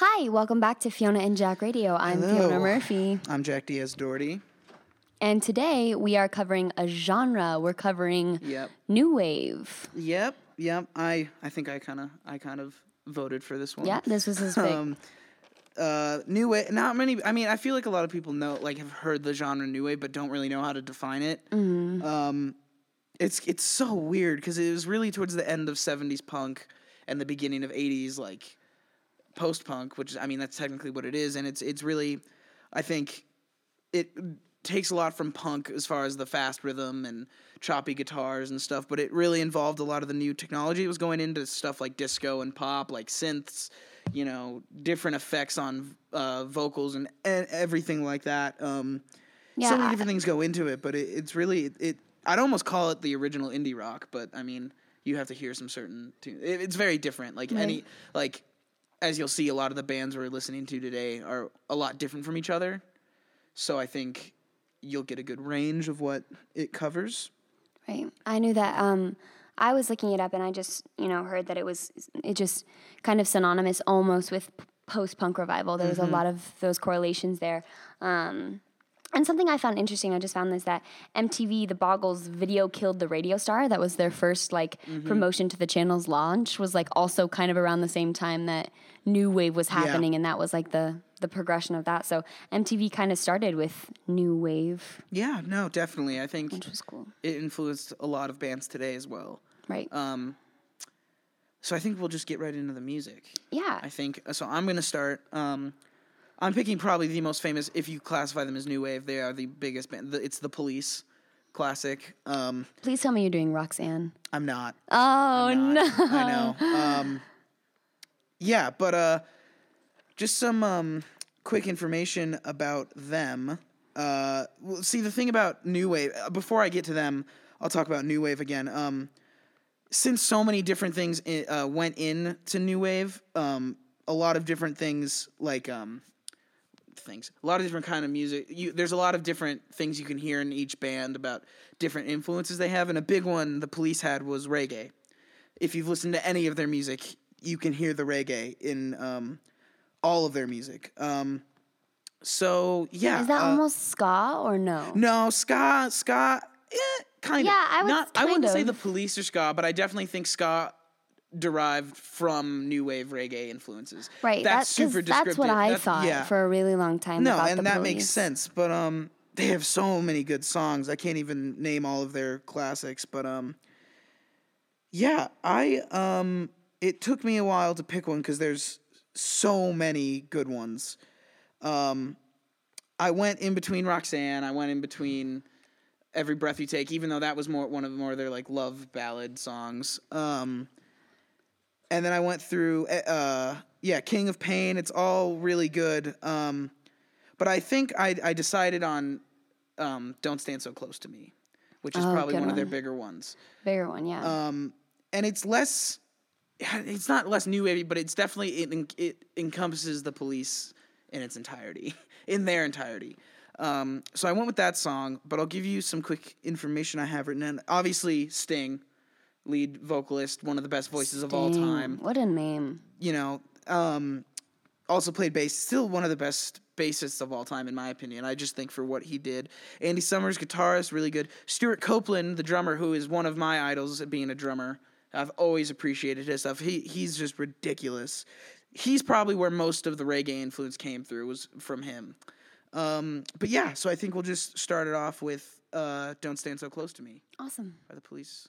Hi, welcome back to Fiona and Jack Radio. I'm Hello. Fiona Murphy. I'm Jack Diaz Doherty. And today we are covering a genre. We're covering Yep. new wave. Yep. Yep. I I think I kind of I kind of voted for this one. Yeah, this was his pick. Um, uh, new wave. Not many. I mean, I feel like a lot of people know, like, have heard the genre new wave, but don't really know how to define it. Mm-hmm. Um, it's it's so weird because it was really towards the end of '70s punk and the beginning of '80s like post punk, which is, I mean, that's technically what it is, and it's it's really, I think, it takes a lot from punk as far as the fast rhythm and choppy guitars and stuff, but it really involved a lot of the new technology. It was going into stuff like disco and pop, like synths, you know, different effects on uh, vocals and, and everything like that. Um, Yeah, so many different things go into it, but it, it's really it, it. I'd almost call it the original indie rock, but I mean, you have to hear some certain tunes. It, it's very different. Like any like, as you'll see, a lot of the bands we're listening to today are a lot different from each other. So I think you'll get a good range of what it covers. Right. I knew that. Um, I was looking it up, and I just you know heard that it was it just kind of synonymous almost with post punk revival. There was a lot of those correlations there. Um, and something I found interesting, I just found this that MTV, the Buggles video killed the radio star. That was their first like promotion to the channel's launch. Was like also kind of around the same time that new wave was happening, and that was like the the progression of that. So MTV kind of started with new wave, Yeah, no, definitely. I think which was cool, it influenced a lot of bands today as well. right? Um, so I think we'll just get right into the music. yeah, I think so. I'm gonna start. Um, I'm picking probably the most famous. If you classify them as new wave, they are the biggest band. The, it's the Police, classic. Um, Please tell me you're doing Roxanne. I'm not. Oh no! I know. Um, yeah, but uh, just some um, quick information about them. Uh, well, see, the thing about new wave. uh, Before I get to them, I'll talk about new wave again. Um, since so many different things uh, went into new wave, um, a lot of different things like um, things, a lot of different kind of music. You, there's a lot of different things you can hear in each band about different influences they have, and a big one the Police had was reggae. If you've listened to any of their music, you can hear the reggae in um, all of their music. Um, so yeah, Is that uh, almost ska or no? no, ska, ska, eh, kind of. Yeah, I would- Not, I wouldn't kind say the police are ska, but I definitely think ska derived from new wave reggae influences. Right. That's that- super That's what I That's- thought yeah. for a really long time. no, and that makes sense. But um, they have so many good songs. I can't even name all of their classics. But um, yeah, I um, it took me a while to pick one because there's so many good ones. Um, I went in between Roxanne. I went in between Every Breath You Take, even though that was more one of more of their like love ballad songs. Um, and then I went through, uh, yeah, King of Pain. It's all really good. Um, but I think I, I decided on um, Don't Stand So Close to Me, which is Oh, probably good one of their bigger ones. Bigger one, yeah. Um, and it's less, it's not less new wavy, but it's definitely, it, it encompasses the police in its entirety, in their entirety. Um, so I went with that song, but I'll give you some quick information I have written. And obviously, Sting, lead vocalist, one of the best voices of all time What a name. you know, um, also played bass. Still one of the best bassists of all time, in my opinion. I just think for what he did. Andy Summers, guitarist, really good. Stewart Copeland, the drummer, who is one of my idols at being a drummer. I've always appreciated his stuff. He he's just ridiculous. He's probably where most of the reggae influence came through was from him. Um, but yeah, so I think we'll just start it off with uh, "Don't Stand So Close to Me" Awesome. by the Police.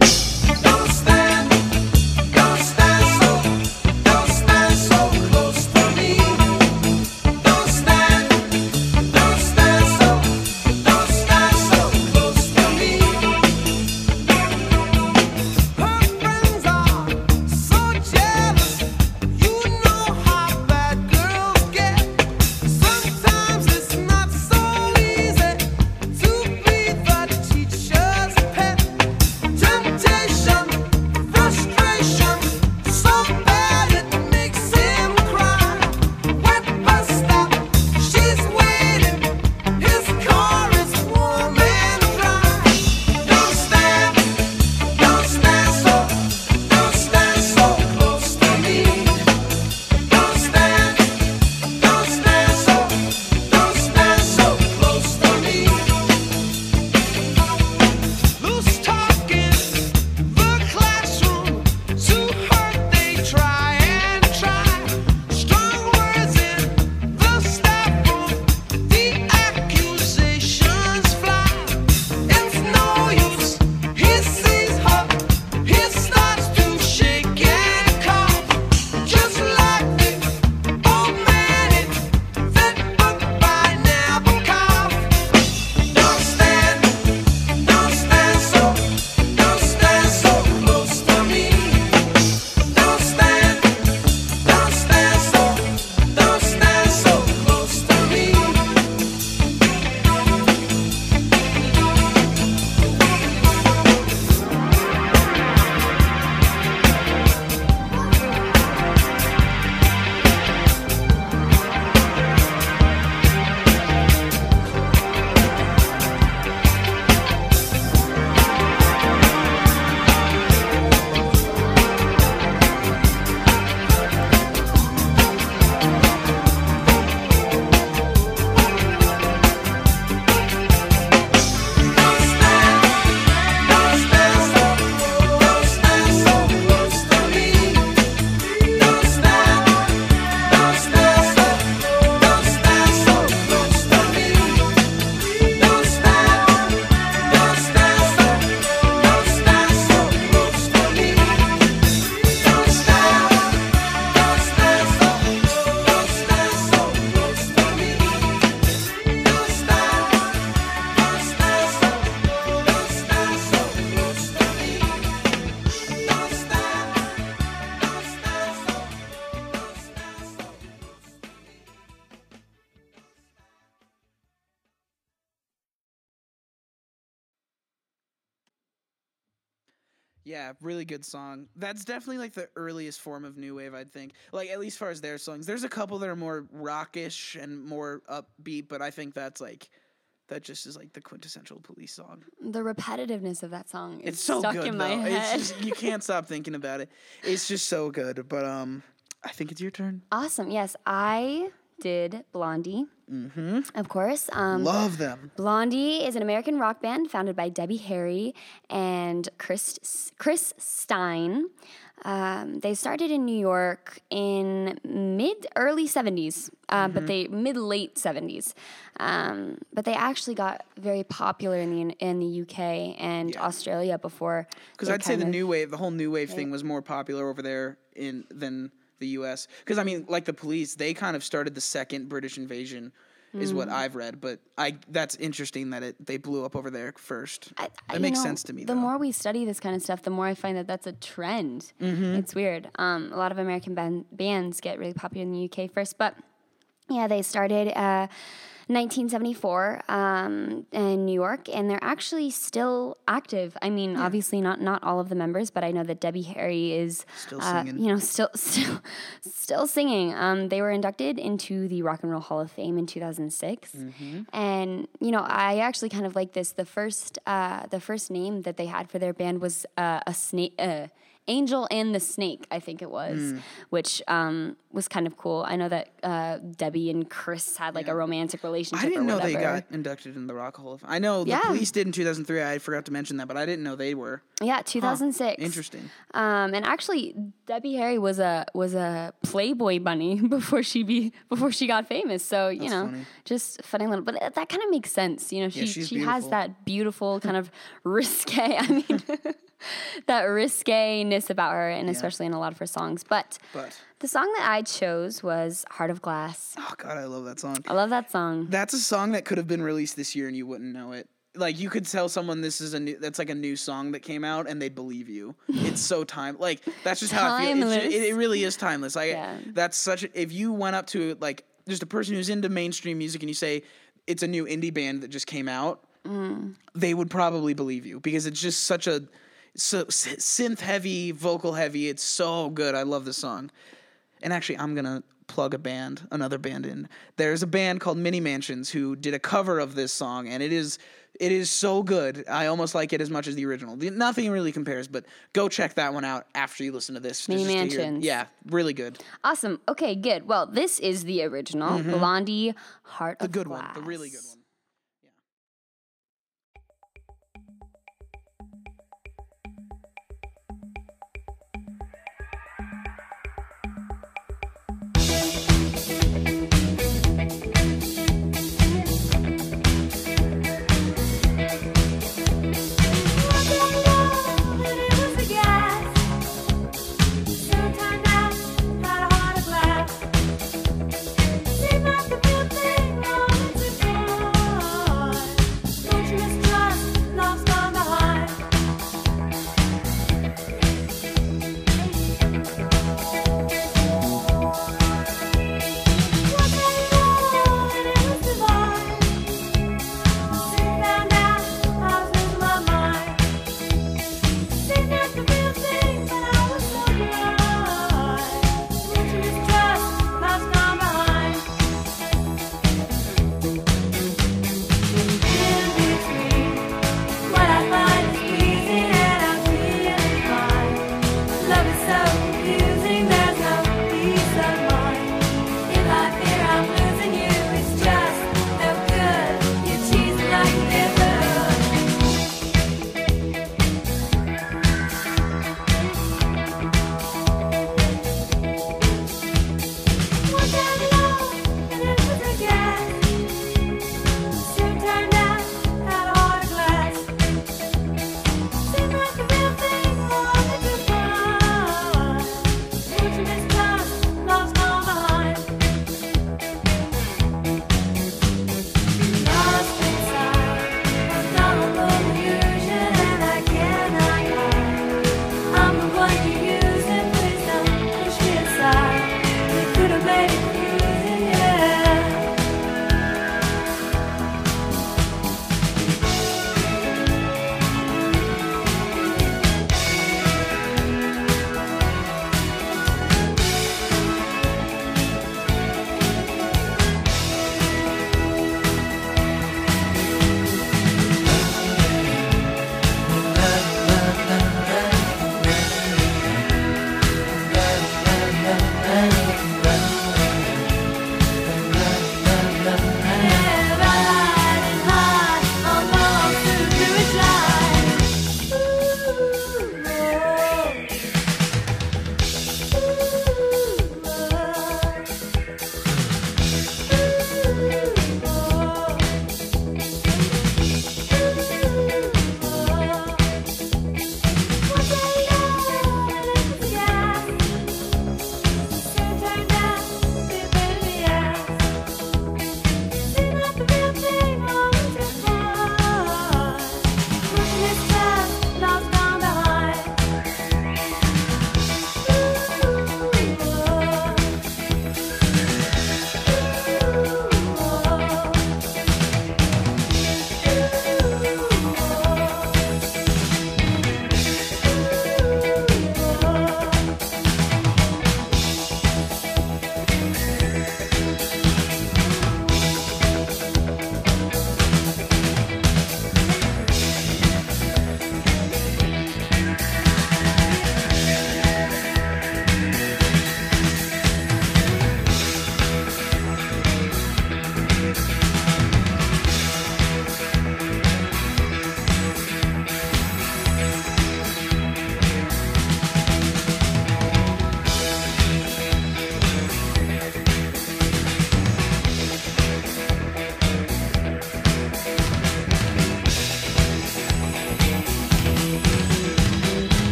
Yeah, really good song. That's definitely like the earliest form of new wave, I'd think. Like at least as far as their songs. There's a couple that are more rockish and more upbeat, but I think that's like that just is like the quintessential police song. The repetitiveness of that song is It's so stuck good in though. my head. It's just you can't stop thinking about it. It's just so good. But um I think it's your turn. awesome. Yes, I did Blondie. Mm-hmm. Of course. Um, Love them. Blondie is an American rock band founded by Debbie Harry and Chris Chris Stein. Um, they started in New York in mid early 70s, uh, but they mid late 70s. Um, but they actually got very popular in the in the UK and Australia before. Because I'd say the new wave, the whole new wave thing was more popular over there in than the U.S. Because I mean, like the police, they kind of started the second British invasion, is Mm. what I've read. But I that's interesting that it they blew up over there first. I- I- that makes know, sense to me. The though. more we study this kind of stuff, the more I find that that's a trend. Mm-hmm. It's weird. Um, a lot of American band, bands get really popular in the UK first, but yeah, they started uh, 1974 um, in New York, and they're actually still active. I mean, obviously not not all of the members, but I know that Debbie Harry is Still uh, singing. you know, still still still singing. Um, they were inducted into the Rock and Roll Hall of Fame in 2006, Mm-hmm. and you know, I actually kind of like this. The first uh, the first name that they had for their band was uh, a snake. Uh, Angel and the Snake, I think it was, Hmm. which um, was kind of cool. I know that uh, Debbie and Chris had like a romantic relationship. I didn't know they got inducted in the Rock Hall of I know the Yeah. police did in 2003. I forgot to mention that, but I didn't know they were. Yeah, 2006. Interesting. Um, and actually, Debbie Harry was a was a Playboy bunny before she be before she got famous. So you know, funny. just funny little. But that kind of makes sense. You know, she she's she has that beautiful kind of risque. I mean, that risque-ness about her, and especially in a lot of her songs. But But the song that I chose was "Heart of Glass." oh god, I love that song. I love that song. That's a song that could have been released this year and you wouldn't know it. Like you could tell someone this is a new that's like a new song that came out and they'd believe you. It's so time like that's just how I feel. It, it really is timeless. Like Yeah. that's such a, if you went up to like just a person who's into mainstream music and you say it's a new indie band that just came out, Mm. they would probably believe you because it's just such a so synth heavy, vocal heavy. It's so good. I love this song. And actually, I'm gonna plug a band, another band in. There's a band called Mini Mansions who did a cover of this song, and it is it is so good. I almost like it as much as the original. The- Nothing really compares, but go check that one out after you listen to this. Mini just to hear- Mansions. yeah, really good. Awesome. Okay, good. Well, this is the original Blondie "Heart Mm-hmm. The good Glass." one, the really good one.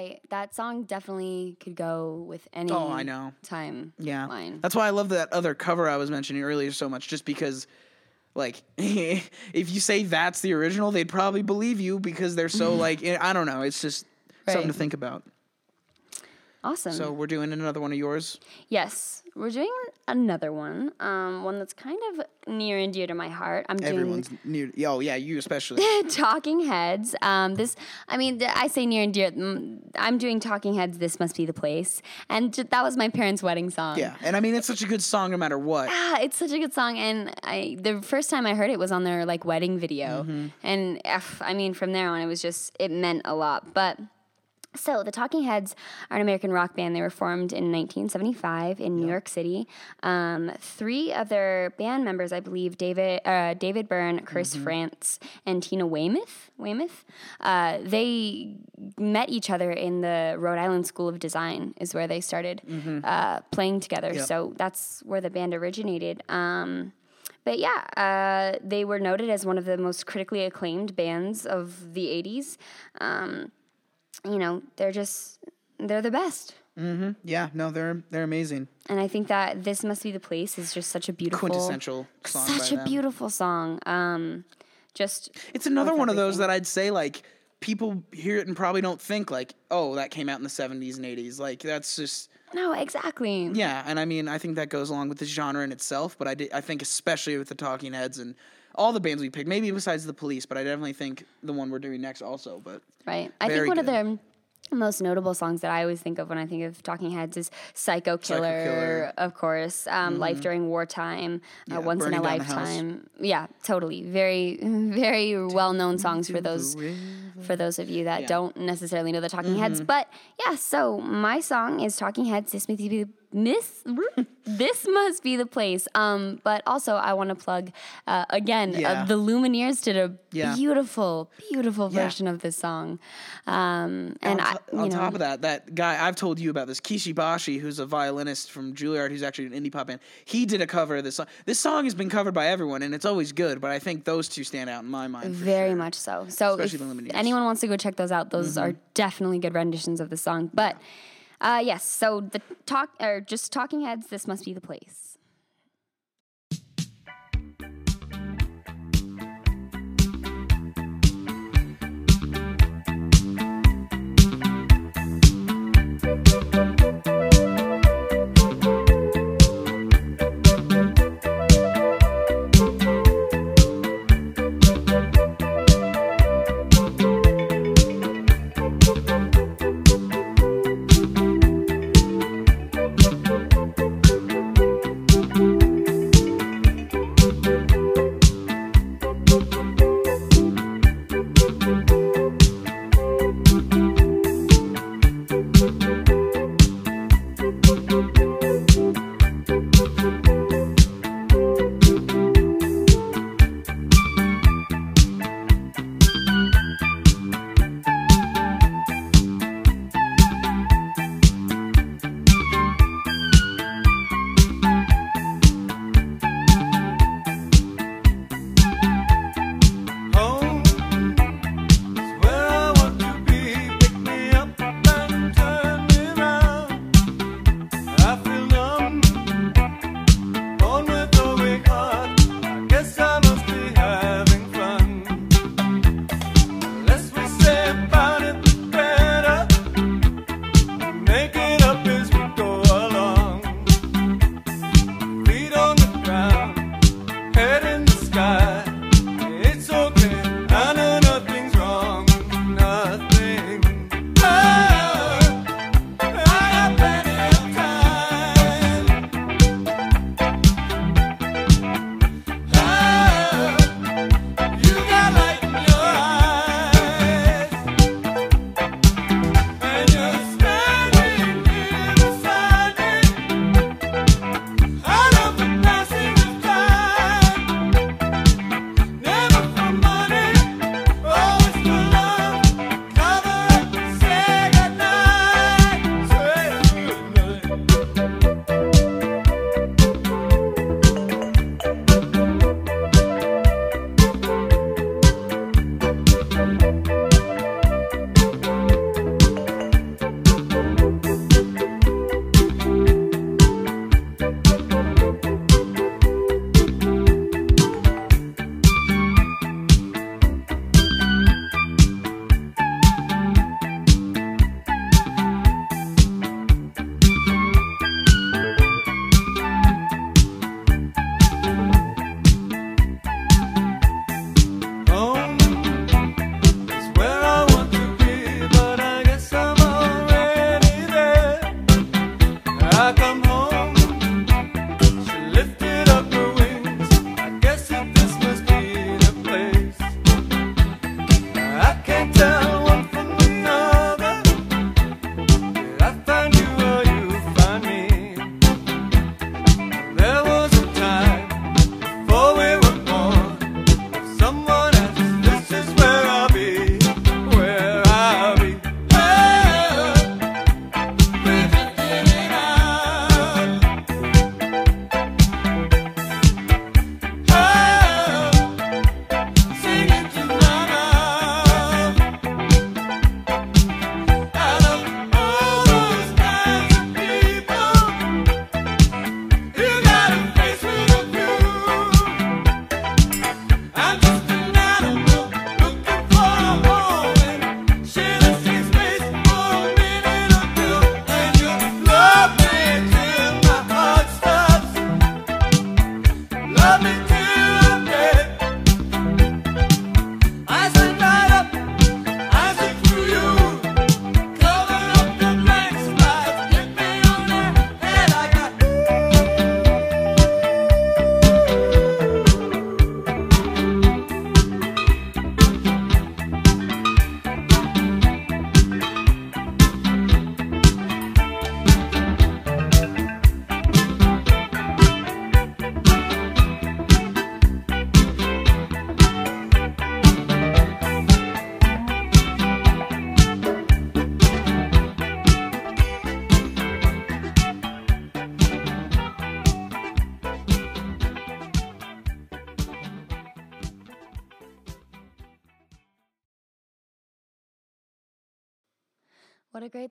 Right. That song definitely could go with any. Oh, I know. Time. Yeah. Line. That's why I love that other cover I was mentioning earlier so much, just because, like, if you say that's the original, they'd probably believe you because they're so, like, I don't know. It's just something to think about. Awesome. So we're doing another one of yours. yes, we're doing another one. Um, one that's kind of near and dear to my heart. I'm doing Everyone's new. Oh, yeah, you especially. Talking Heads. Um, this, I mean, I say near and dear. mm, I'm doing Talking Heads. This must be the place, and that was my parents' wedding song. yeah. And I mean, it's such a good song no matter what. Ah, it's such a good song, and I the first time I heard it was on their like wedding video, Mm-hmm. and I mean from there on it was just it meant a lot. But so the Talking Heads are an American rock band. They were formed in 1975 in New York City. Um, three of their band members, I believe, David uh, David Byrne, Chris Frantz, and Tina Weymouth. Weymouth. Uh, they met each other in the Rhode Island School of Design. Is where they started uh, playing together. Yep. So that's where the band originated. Um, but yeah, uh, they were noted as one of the most critically acclaimed bands of the 80s. Um, you know, they're just, they're the best. Mhm. Yeah, no, they're they're amazing. And I think that This Must Be the Place is just such a beautiful, Quintessential song. such a them. beautiful song. Um, just, It's another one of those that I'd say like people hear it and probably don't think like, oh, that came out in the '70s and '80s. Like that's just no, exactly. yeah. And I mean, I think that goes along with the genre in itself. But I did, I think especially with the Talking Heads and all the bands we picked, maybe besides the Police, but I definitely think the one we're doing next also. But Right. I think one of good. the most notable songs that I always think of when I think of Talking Heads is Psycho Killer, Killer. Mm-hmm. of course, um, Life During Wartime, Yeah, uh, Once in a Burning Down the House. Lifetime. Yeah, totally. Very, very well known songs for those for those of you that Yeah. don't necessarily know the Talking Mm-hmm. Heads. But yeah, so my song is Talking Heads. This must be Miss. this must be the place. Um, but also I want to plug uh, again. Yeah. Uh, the Lumineers did a Yeah. beautiful, beautiful Yeah. version of this song. Um, and on, I, on know, top of that, that guy I've told you about this, Kishi Bashi, who's a violinist from Juilliard, who's actually an indie pop band. He did a cover of this song. This song has been covered by everyone, and it's always good. But I think those two stand out in my mind. Very sure. much so. So Especially if the Lumineers. anyone wants to go check those out, those are definitely good renditions of the song. But uh, yes, so the talk or just Talking Heads. This must be the place. Love me.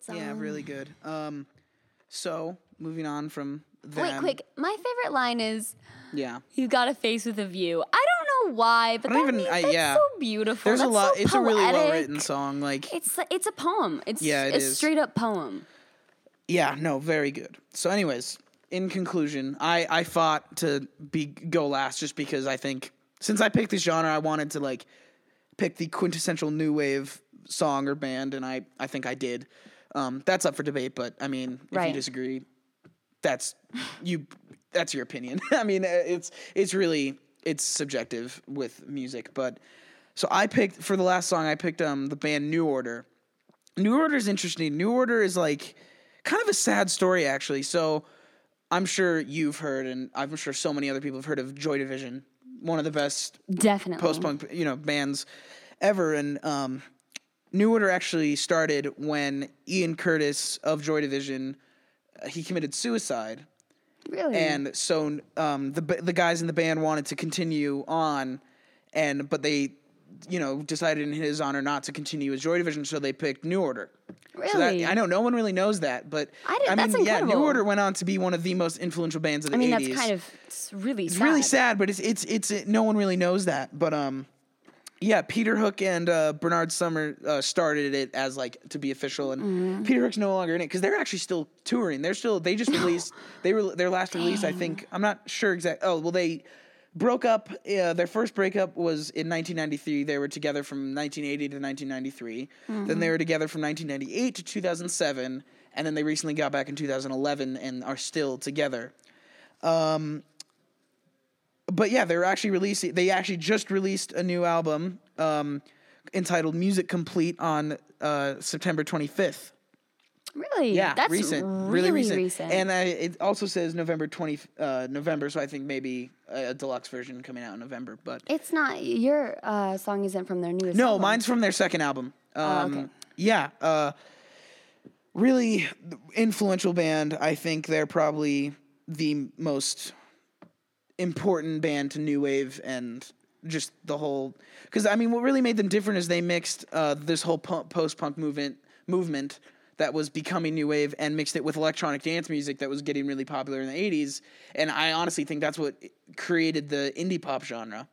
What a great song. Yeah, really good. Um, so moving on from them. Wait, quick. My favorite line is, Yeah. "You got a face with a view." I don't know why, but I that don't even- means, I- that's yeah. so beautiful. There's a lot. so it's a really well written song. Like It's it's a poem. It's Yeah, it a is. straight up poem. Yeah, no, very good. So, anyways, in conclusion, I I fought to be go last just because I think since I picked this genre, I wanted to like pick the quintessential new wave song or band, and I I think I did. Um, that's up for debate, but I mean, if you disagree, that's you. That's your opinion. I mean, uh, it's it's really it's subjective with music, but so I picked for the last song. I picked um the band New Order. New Order is interesting. New Order is like kind of a sad story, actually. So I'm sure you've heard, and I'm sure so many other people have heard of Joy Division, one of the best Definitely. post punk you know bands ever. And um, New Order actually started when Ian Curtis of Joy Division uh, he committed suicide, Really. and so um, the the guys in the band wanted to continue on, and but they you know decided in his honor not to continue with Joy Division, so they picked New Order. So that, Really? I know no one really knows that, but I did- mean, yeah, New. Order went on to be one of the most influential bands of the I mean, 80s. that's kind of it's really It's sad. really sad, but it's it's it's it, no one really knows that. But um, yeah, Peter Hook and uh, Bernard Sumner uh, started it as like to be official, and Mm-hmm. Peter Hook's no longer in it because they're actually still touring. They're still they just released they were their last release. I think I'm not sure exact. Oh well, they broke up. Uh, their first breakup was in 1993. They were together from 1980 to 1993. Then they were together from 1998 to 2007, and then they recently got back in 2011 and are still together but yeah, they're actually releasing. They actually just released a new album um, entitled "Music Complete" on uh, September 25th. Really? Yeah, That's recent, really, recent. recent. And uh, it also says November 20 uh, November, so I think maybe a, a deluxe version coming out in November. But it's not your uh, song isn't from their newest. no, album. mine's from their second album. Um, okay. Yeah, uh, really influential band. I think they're probably the most important band to new wave and just the whole. Because I mean, what really made them different is they mixed uh, this whole post punk movement movement that was becoming new wave and mixed it with electronic dance music that was getting really popular in the 80s and i honestly think that's what created the indie pop genre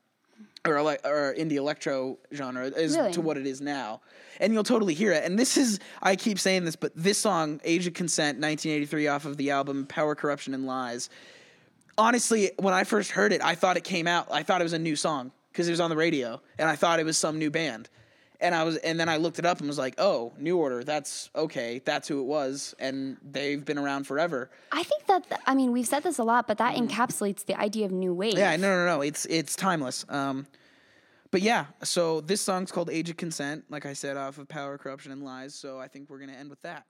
or ele- or indie electro genre is Really? to what it is now. And you'll totally hear it. And this is I keep saying this, but this song, Age of Consent, 1983 off of the album Power Corruption and Lies. Honestly, when I first heard it, I thought it came out, I thought it was a new song because it was on the radio and I thought it was some new band. And I was and then I looked it up and was like, "Oh, New Order, that's okay. That's who it was." And they've been around forever. I think that th- I mean we've said this a lot, but that encapsulates the idea of new wave. Mm-hmm. Yeah, no, no, no. It's it's timeless. Um, but yeah, so this song's called "Age of Consent," like I said, off of "Power, Corruption, and Lies." So I think we're gonna end with that.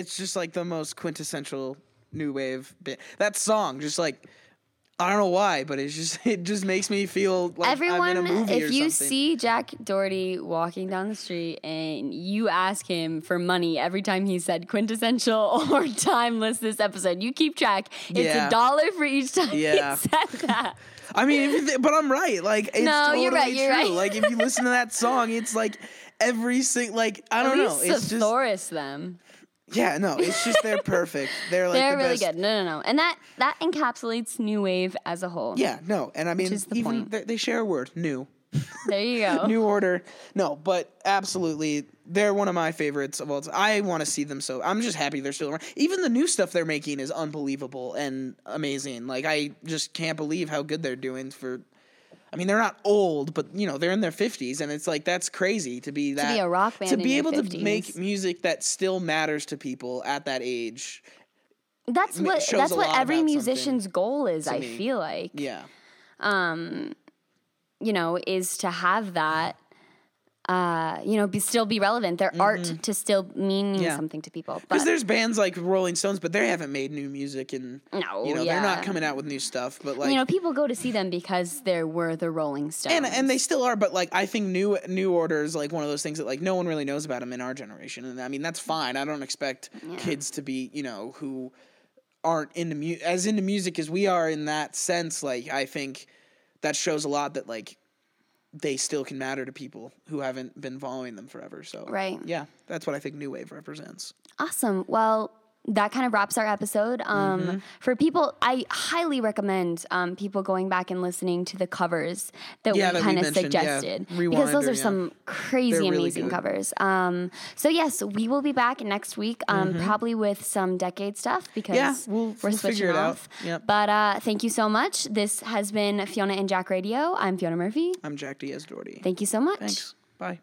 It's just like the most quintessential new wave bit. That song, just like I don't know why, but it's just it just makes me feel like Everyone, I'm in a movie if you something. see Jack Doherty walking down the street and you ask him for money every time he said quintessential or timeless this episode, you keep track. It's Yeah. a dollar for each time Yeah. he said that. I mean, if you thi- but I'm right. Like, it's No, totally you're right, you're true. right. Like, if you listen to that song, it's like every single Like, I don't At know. least It's just thesaurus them. Yeah, no. It's just they're perfect. They're like They're the really best. good. No, no, no. And that that encapsulates new wave as a whole. Yeah, no, and I mean, is the even they share a word, new, There you go. new order. No, but absolutely, they're one of my favorites of all. time. I want to see them so. I'm just happy they're still around. Even the new stuff they're making is unbelievable and amazing. Like I just can't believe how good they're doing for. I mean, they're not old, but you know they're in their fifties, and it's like that's crazy to be that to be a rock band to be able to make music that still matters to people at that age. That's what that's what every musician's goal is, I me. feel like. Yeah, um, you know, is to have that, uh, you know, be still be relevant. Their art to still Mm-hmm. Yeah. something to people. because there's bands like Rolling Stones, but they haven't made new music, and No, you know they're not coming out with new stuff. But like you know, people go to see them because they were the Rolling Stones. and and they still are but like i think new new order is like one of those things that like no one really knows about them in our generation and i mean that's fine i don't expect kids to be you know who aren't into mu- as into music as we are in that sense like i think that shows a lot that like they still can matter to people who haven't been following them forever so Right. yeah that's what i think new wave represents Awesome. Well, that kind of wraps our episode. Um, Mm-hmm. For people, I highly recommend um, people going back and listening to the covers that Yeah, we kind of mentioned, yeah. suggested because those are yeah. some crazy, really amazing good. covers. Um, so yes, we will be back next week, um, probably with some decade stuff because Mm-hmm. we'll- we're we'll switching figure it out. off. Yep. But uh, thank you so much. This has been Fiona and Jack Radio. I'm Fiona Murphy. i'm jack diaz doherty Thank you so much. thanks bye